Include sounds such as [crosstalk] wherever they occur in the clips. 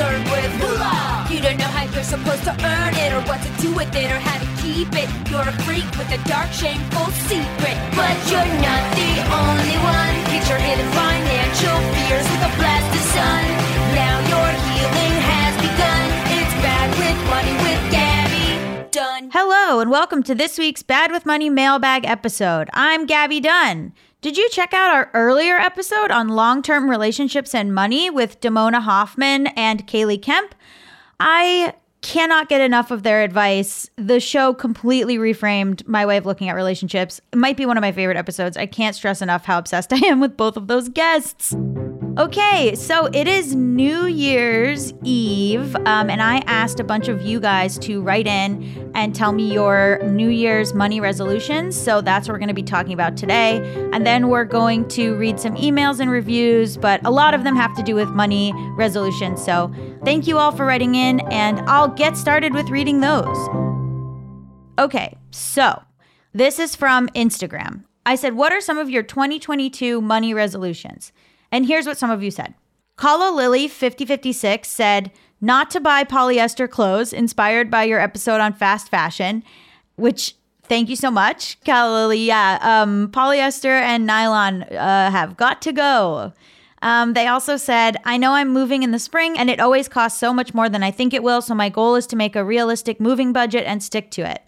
concerned with moolah. You don't know how you're supposed to earn it, or what to do with it, or how to keep it. You're a freak with a dark, shameful secret. But you're not the only one. Get your hidden financial fears with a blast of sun. Now your healing has begun. It's bad with money with Gaby Dunn. Hello, and welcome to this week's Bad with Money mailbag episode. I'm Gaby Dunn. Did you check out our earlier episode on long term relationships and money with Damona Hoffman and Kaylee Kemp? I cannot get enough of their advice. The show completely reframed my way of looking at relationships. It might be one of my favorite episodes. I can't stress enough how obsessed [laughs] I am with both of those guests. Okay, so it is New Year's Eve, um, and I asked a bunch of you guys to write in and tell me your New Year's money resolutions. So that's what we're going to be talking about today. And then we're going to read some emails and reviews, but a lot of them have to do with money resolutions. So thank you all for writing in, and I'll get started with reading those. Okay, so this is from Instagram. I said, What are some of your 2022 money resolutions? And here's what some of you said. Kala Lily 5056 said, Not to buy polyester clothes, inspired by your episode on fast fashion, which thank you so much, Kala Lily. Yeah, um, polyester and nylon uh, have got to go. Um, they also said, I know I'm moving in the spring and it always costs so much more than I think it will. So my goal is to make a realistic moving budget and stick to it.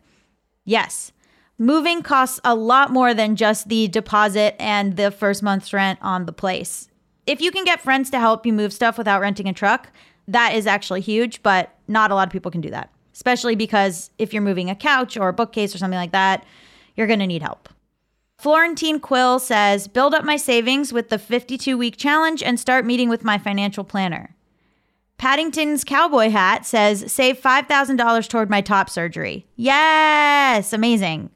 Yes, moving costs a lot more than just the deposit and the first month's rent on the place. If you can get friends to help you move stuff without renting a truck, that is actually huge, but not a lot of people can do that, especially because if you're moving a couch or a bookcase or something like that, you're going to need help. Florentine Quill says, build up my savings with the 52 week challenge and start meeting with my financial planner. Paddington's cowboy hat says, save $5,000 toward my top surgery. Yes, amazing.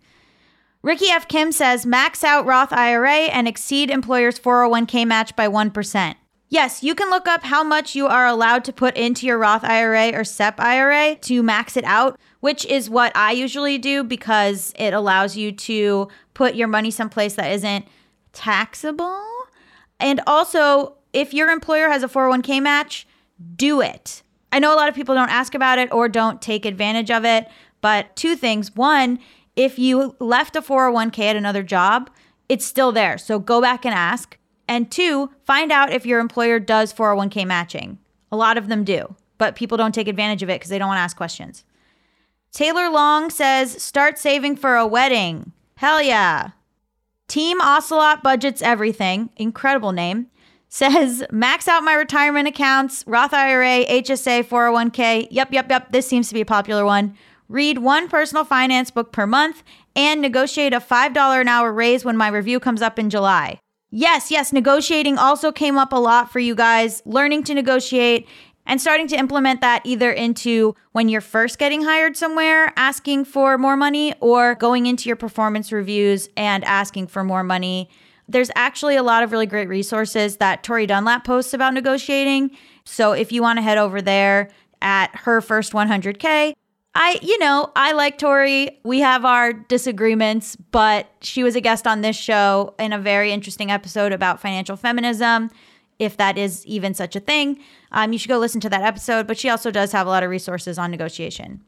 Ricky F. Kim says, max out Roth IRA and exceed employer's 401k match by 1%. Yes, you can look up how much you are allowed to put into your Roth IRA or SEP IRA to max it out, which is what I usually do because it allows you to put your money someplace that isn't taxable. And also, if your employer has a 401k match, do it. I know a lot of people don't ask about it or don't take advantage of it, but two things. One, if you left a 401k at another job, it's still there. So go back and ask. And two, find out if your employer does 401k matching. A lot of them do, but people don't take advantage of it because they don't want to ask questions. Taylor Long says, start saving for a wedding. Hell yeah. Team Ocelot Budgets Everything, incredible name, [laughs] says, max out my retirement accounts, Roth IRA, HSA, 401k. Yep, yep, yep. This seems to be a popular one. Read one personal finance book per month and negotiate a $5 an hour raise when my review comes up in July. Yes, yes, negotiating also came up a lot for you guys. Learning to negotiate and starting to implement that either into when you're first getting hired somewhere, asking for more money, or going into your performance reviews and asking for more money. There's actually a lot of really great resources that Tori Dunlap posts about negotiating. So if you want to head over there at her first 100K, I, you know, I like Tori. We have our disagreements, but she was a guest on this show in a very interesting episode about financial feminism, if that is even such a thing. Um, you should go listen to that episode, but she also does have a lot of resources on negotiation.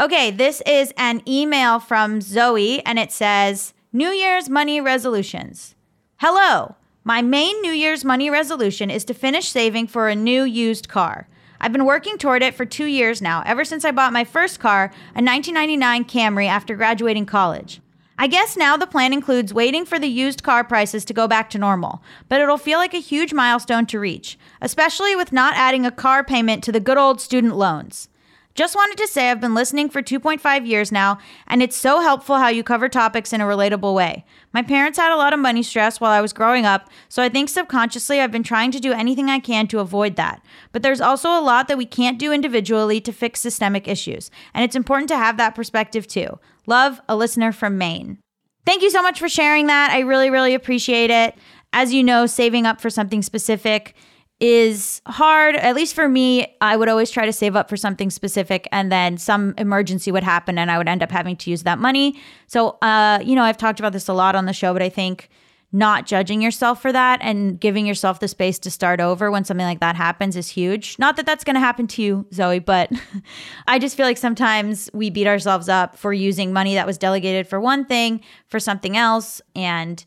Okay, this is an email from Zoe, and it says New Year's money resolutions. Hello, my main New Year's money resolution is to finish saving for a new used car. I've been working toward it for two years now, ever since I bought my first car, a 1999 Camry, after graduating college. I guess now the plan includes waiting for the used car prices to go back to normal, but it'll feel like a huge milestone to reach, especially with not adding a car payment to the good old student loans. Just wanted to say I've been listening for 2.5 years now, and it's so helpful how you cover topics in a relatable way. My parents had a lot of money stress while I was growing up, so I think subconsciously I've been trying to do anything I can to avoid that. But there's also a lot that we can't do individually to fix systemic issues, and it's important to have that perspective too. Love, a listener from Maine. Thank you so much for sharing that. I really, really appreciate it. As you know, saving up for something specific is hard. At least for me, I would always try to save up for something specific and then some emergency would happen and I would end up having to use that money. So, uh, you know, I've talked about this a lot on the show, but I think not judging yourself for that and giving yourself the space to start over when something like that happens is huge. Not that that's going to happen to you, Zoe, but [laughs] I just feel like sometimes we beat ourselves up for using money that was delegated for one thing for something else and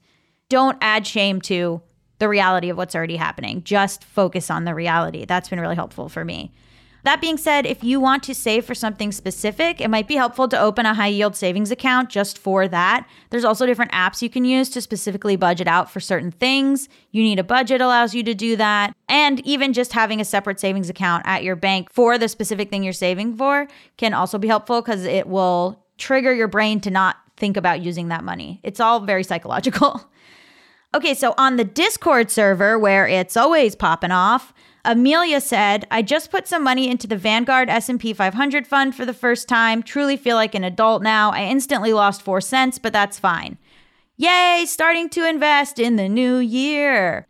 don't add shame to the reality of what's already happening. Just focus on the reality. That's been really helpful for me. That being said, if you want to save for something specific, it might be helpful to open a high yield savings account just for that. There's also different apps you can use to specifically budget out for certain things. You need a budget allows you to do that. And even just having a separate savings account at your bank for the specific thing you're saving for can also be helpful because it will trigger your brain to not think about using that money. It's all very psychological. [laughs] Okay, so on the Discord server where it's always popping off, Amelia said, "I just put some money into the Vanguard S&P 500 fund for the first time. Truly feel like an adult now. I instantly lost 4 cents, but that's fine. Yay, starting to invest in the new year."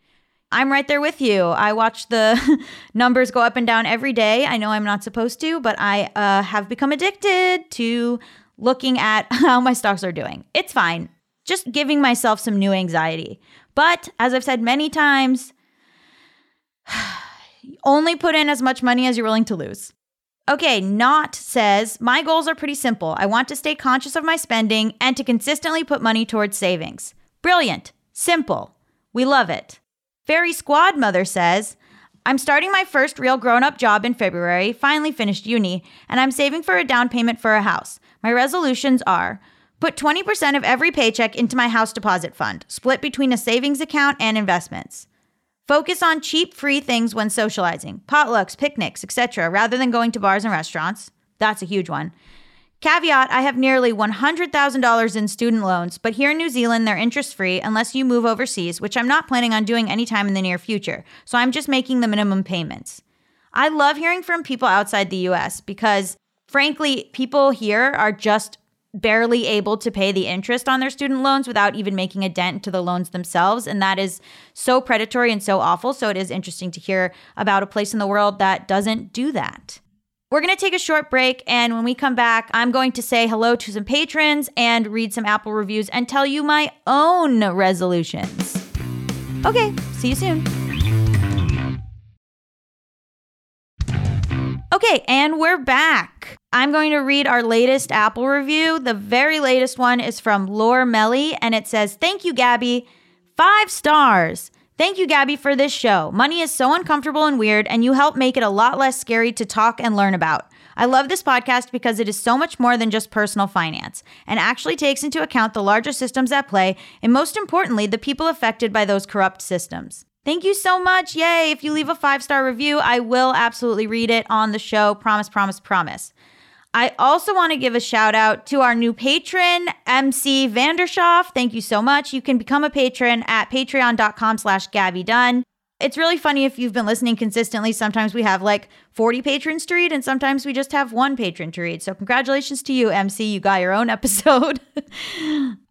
I'm right there with you. I watch the [laughs] numbers go up and down every day. I know I'm not supposed to, but I uh, have become addicted to looking at [laughs] how my stocks are doing. It's fine. Just giving myself some new anxiety. But as I've said many times, [sighs] only put in as much money as you're willing to lose. Okay, Not says, My goals are pretty simple. I want to stay conscious of my spending and to consistently put money towards savings. Brilliant. Simple. We love it. Fairy Squad Mother says, I'm starting my first real grown up job in February, finally finished uni, and I'm saving for a down payment for a house. My resolutions are put 20% of every paycheck into my house deposit fund, split between a savings account and investments. Focus on cheap, free things when socializing, potlucks, picnics, etc., rather than going to bars and restaurants. That's a huge one. Caveat I have nearly $100,000 in student loans, but here in New Zealand, they're interest free unless you move overseas, which I'm not planning on doing anytime in the near future. So I'm just making the minimum payments. I love hearing from people outside the US because, frankly, people here are just barely able to pay the interest on their student loans without even making a dent to the loans themselves. And that is so predatory and so awful. So it is interesting to hear about a place in the world that doesn't do that. We're going to take a short break. And when we come back, I'm going to say hello to some patrons and read some Apple reviews and tell you my own resolutions. Okay, see you soon. Okay, and we're back. I'm going to read our latest Apple review. The very latest one is from Laura Melly, and it says, Thank you, Gaby. Five stars. Thank you, Gaby, for this show. Money is so uncomfortable and weird, and you help make it a lot less scary to talk and learn about. I love this podcast because it is so much more than just personal finance and actually takes into account the larger systems at play and, most importantly, the people affected by those corrupt systems. Thank you so much. Yay. If you leave a five star review, I will absolutely read it on the show. Promise, promise, promise. I also want to give a shout out to our new patron, MC Vandershoff. Thank you so much. You can become a patron at patreon.com slash Gaby Dunn. It's really funny if you've been listening consistently. Sometimes we have like 40 patrons to read, and sometimes we just have one patron to read. So, congratulations to you, MC. You got your own [laughs] episode.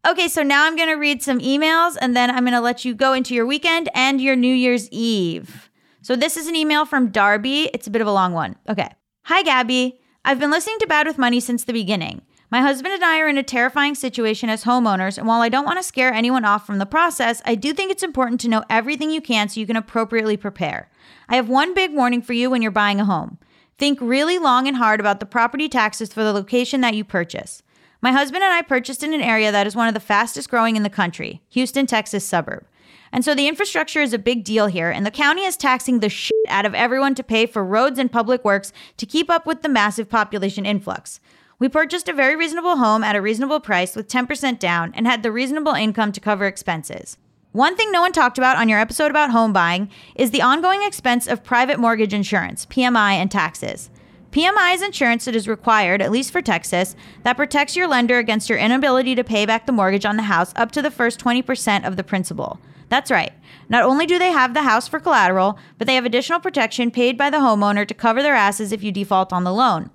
okay, so now I'm going to read some emails, and then I'm going to let you go into your weekend and your New Year's Eve. So, this is an email from Darby. It's a bit of a long one. Okay. Hi, Gaby. I've been listening to Bad with Money since the beginning. My husband and I are in a terrifying situation as homeowners, and while I don't want to scare anyone off from the process, I do think it's important to know everything you can so you can appropriately prepare. I have one big warning for you when you're buying a home. Think really long and hard about the property taxes for the location that you purchase. My husband and I purchased in an area that is one of the fastest growing in the country, Houston, Texas suburb. And so the infrastructure is a big deal here, and the county is taxing the shit out of everyone to pay for roads and public works to keep up with the massive population influx. We purchased a very reasonable home at a reasonable price with 10% down and had the reasonable income to cover expenses. One thing no one talked about on your episode about home buying is the ongoing expense of private mortgage insurance, PMI, and taxes. PMI is insurance that is required, at least for Texas, that protects your lender against your inability to pay back the mortgage on the house up to the first 20% of the principal. That's right. Not only do they have the house for collateral, but they have additional protection paid by the homeowner to cover their asses if you default on the loan.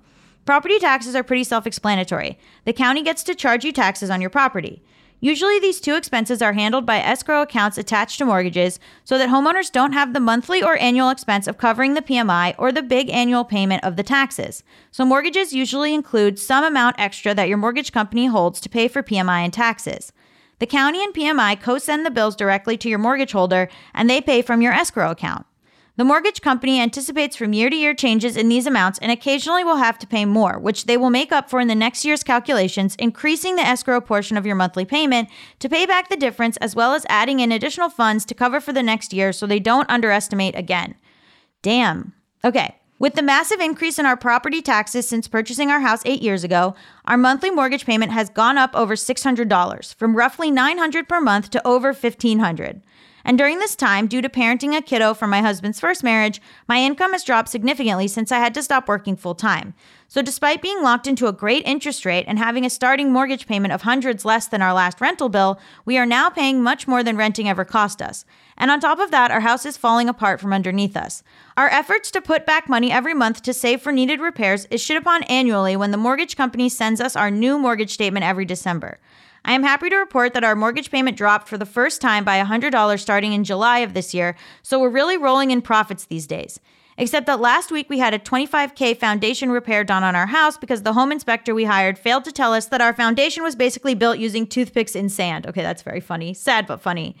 Property taxes are pretty self explanatory. The county gets to charge you taxes on your property. Usually, these two expenses are handled by escrow accounts attached to mortgages so that homeowners don't have the monthly or annual expense of covering the PMI or the big annual payment of the taxes. So, mortgages usually include some amount extra that your mortgage company holds to pay for PMI and taxes. The county and PMI co send the bills directly to your mortgage holder and they pay from your escrow account. The mortgage company anticipates from year to year changes in these amounts and occasionally will have to pay more, which they will make up for in the next year's calculations, increasing the escrow portion of your monthly payment to pay back the difference as well as adding in additional funds to cover for the next year so they don't underestimate again. Damn. Okay. With the massive increase in our property taxes since purchasing our house eight years ago, our monthly mortgage payment has gone up over $600, from roughly 900 per month to over $1,500. And during this time, due to parenting a kiddo from my husband's first marriage, my income has dropped significantly since I had to stop working full time. So, despite being locked into a great interest rate and having a starting mortgage payment of hundreds less than our last rental bill, we are now paying much more than renting ever cost us. And on top of that, our house is falling apart from underneath us. Our efforts to put back money every month to save for needed repairs is shit upon annually when the mortgage company sends us our new mortgage statement every December. I am happy to report that our mortgage payment dropped for the first time by $100 starting in July of this year, so we're really rolling in profits these days. Except that last week we had a 25K foundation repair done on our house because the home inspector we hired failed to tell us that our foundation was basically built using toothpicks in sand. Okay, that's very funny. Sad, but funny.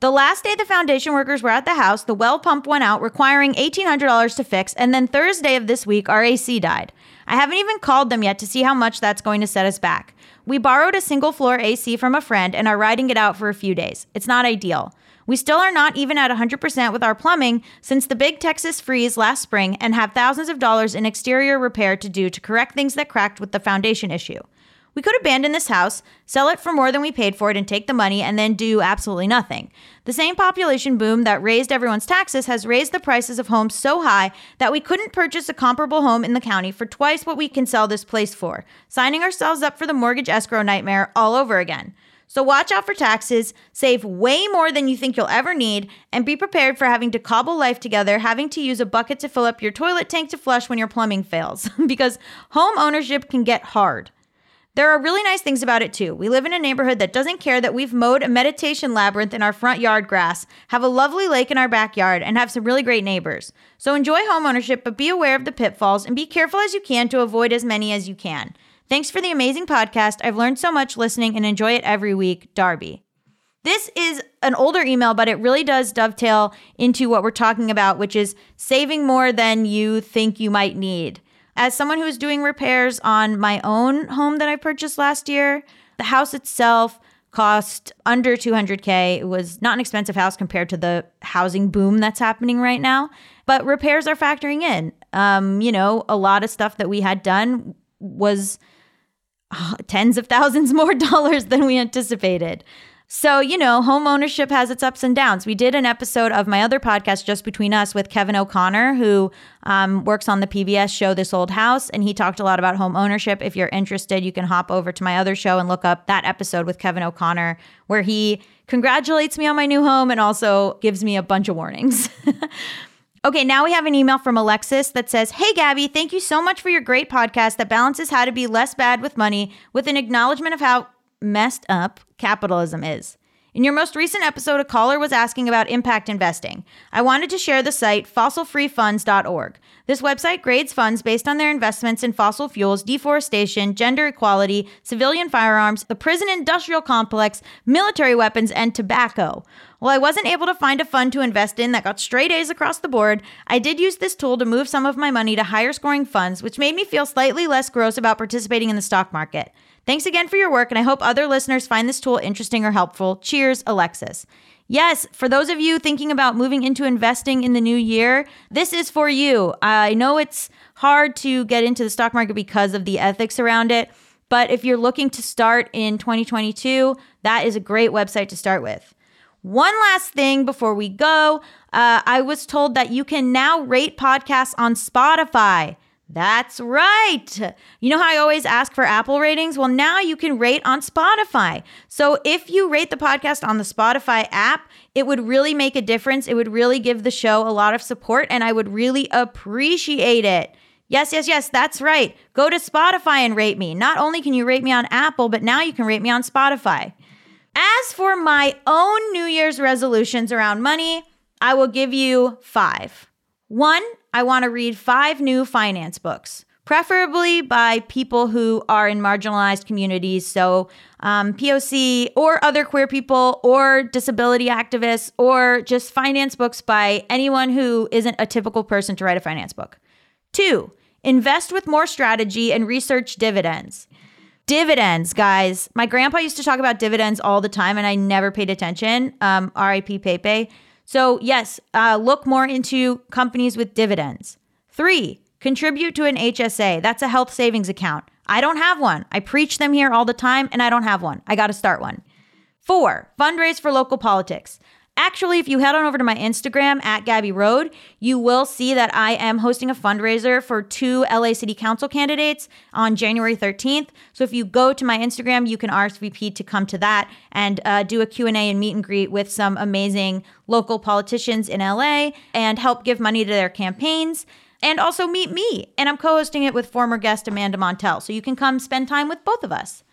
The last day the foundation workers were at the house, the well pump went out, requiring $1,800 to fix, and then Thursday of this week, our AC died. I haven't even called them yet to see how much that's going to set us back. We borrowed a single floor AC from a friend and are riding it out for a few days. It's not ideal. We still are not even at 100% with our plumbing since the big Texas freeze last spring and have thousands of dollars in exterior repair to do to correct things that cracked with the foundation issue. We could abandon this house, sell it for more than we paid for it, and take the money and then do absolutely nothing. The same population boom that raised everyone's taxes has raised the prices of homes so high that we couldn't purchase a comparable home in the county for twice what we can sell this place for, signing ourselves up for the mortgage escrow nightmare all over again. So watch out for taxes, save way more than you think you'll ever need, and be prepared for having to cobble life together, having to use a bucket to fill up your toilet tank to flush when your plumbing fails. [laughs] because home ownership can get hard. There are really nice things about it too. We live in a neighborhood that doesn't care that we've mowed a meditation labyrinth in our front yard grass, have a lovely lake in our backyard, and have some really great neighbors. So enjoy homeownership, but be aware of the pitfalls and be careful as you can to avoid as many as you can. Thanks for the amazing podcast. I've learned so much listening and enjoy it every week. Darby. This is an older email, but it really does dovetail into what we're talking about, which is saving more than you think you might need. As someone who's doing repairs on my own home that I purchased last year, the house itself cost under 200K. It was not an expensive house compared to the housing boom that's happening right now, but repairs are factoring in. Um, you know, a lot of stuff that we had done was uh, tens of thousands [laughs] more dollars than we anticipated. So, you know, home ownership has its ups and downs. We did an episode of my other podcast, Just Between Us, with Kevin O'Connor, who um, works on the PBS show This Old House. And he talked a lot about home ownership. If you're interested, you can hop over to my other show and look up that episode with Kevin O'Connor, where he congratulates me on my new home and also gives me a bunch of warnings. [laughs] Okay, now we have an email from Alexis that says, Hey, Gaby, thank you so much for your great podcast that balances how to be less bad with money with an acknowledgement of how messed up capitalism is. In your most recent episode, a caller was asking about impact investing. I wanted to share the site fossilfreefunds.org. This website grades funds based on their investments in fossil fuels, deforestation, gender equality, civilian firearms, the prison industrial complex, military weapons, and tobacco. While I wasn't able to find a fund to invest in that got straight A's across the board, I did use this tool to move some of my money to higher scoring funds, which made me feel slightly less gross about participating in the stock market. Thanks again for your work, and I hope other listeners find this tool interesting or helpful. Cheers, Alexis. Yes, for those of you thinking about moving into investing in the new year, this is for you. I know it's hard to get into the stock market because of the ethics around it, but if you're looking to start in 2022, that is a great website to start with. One last thing before we go uh, I was told that you can now rate podcasts on Spotify. That's right. You know how I always ask for Apple ratings? Well, now you can rate on Spotify. So if you rate the podcast on the Spotify app, it would really make a difference. It would really give the show a lot of support, and I would really appreciate it. Yes, yes, yes, that's right. Go to Spotify and rate me. Not only can you rate me on Apple, but now you can rate me on Spotify. As for my own New Year's resolutions around money, I will give you five. One, I want to read five new finance books. preferably by people who are in marginalized communities. So, um, POC or other queer people or disability activists or just finance books by anyone who isn't a typical person to write a finance book. Two, invest with more strategy and research dividends. Dividends, guys. My grandpa used to talk about dividends all the time and I never paid attention. Um, RIP Pepe. So, yes, uh, look more into companies with dividends. Three, contribute to an HSA. That's a health savings account. I don't have one. I preach them here all the time and I don't have one. I got to start one. Four, fundraise for local politics. Actually, if you head on over to my Instagram at Gaby Road, you will see that I am hosting a fundraiser for two LA City Council candidates on January 13th. So if you go to my Instagram, you can RSVP to come to that and uh, do a Q&A and meet and greet with some amazing local politicians in LA and help give money to their campaigns and also meet me. And I'm co hosting it with former guest Amanda Montell. So you can come spend time with both of us.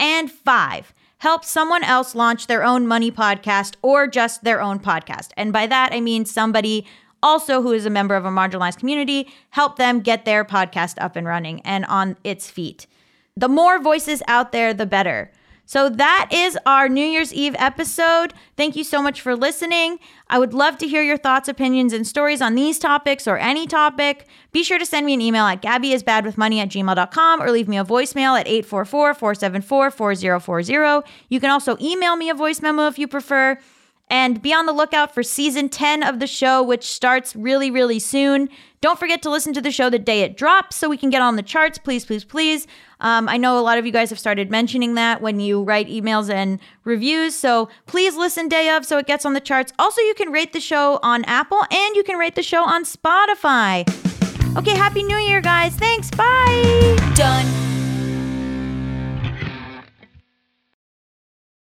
And five, help someone else launch their own money podcast or just their own podcast. And by that, I mean somebody also who is a member of a marginalized community, help them get their podcast up and running and on its feet. The more voices out there, the better. So that is our New Year's Eve episode. Thank you so much for listening. I would love to hear your thoughts, opinions, and stories on these topics or any topic. Be sure to send me an email at gabbyisbadwithmoney at gmail.com or leave me a voicemail at 844-474-4040. You can also email me a voice memo if you prefer. And be on the lookout for season 10 of the show, which starts really, really soon. Don't forget to listen to the show the day it drops so we can get on the charts. Please, please, please. Um, I know a lot of you guys have started mentioning that when you write emails and reviews. So please listen day of so it gets on the charts. Also, you can rate the show on Apple and you can rate the show on Spotify. Okay, Happy New Year, guys. Thanks. Bye. Done.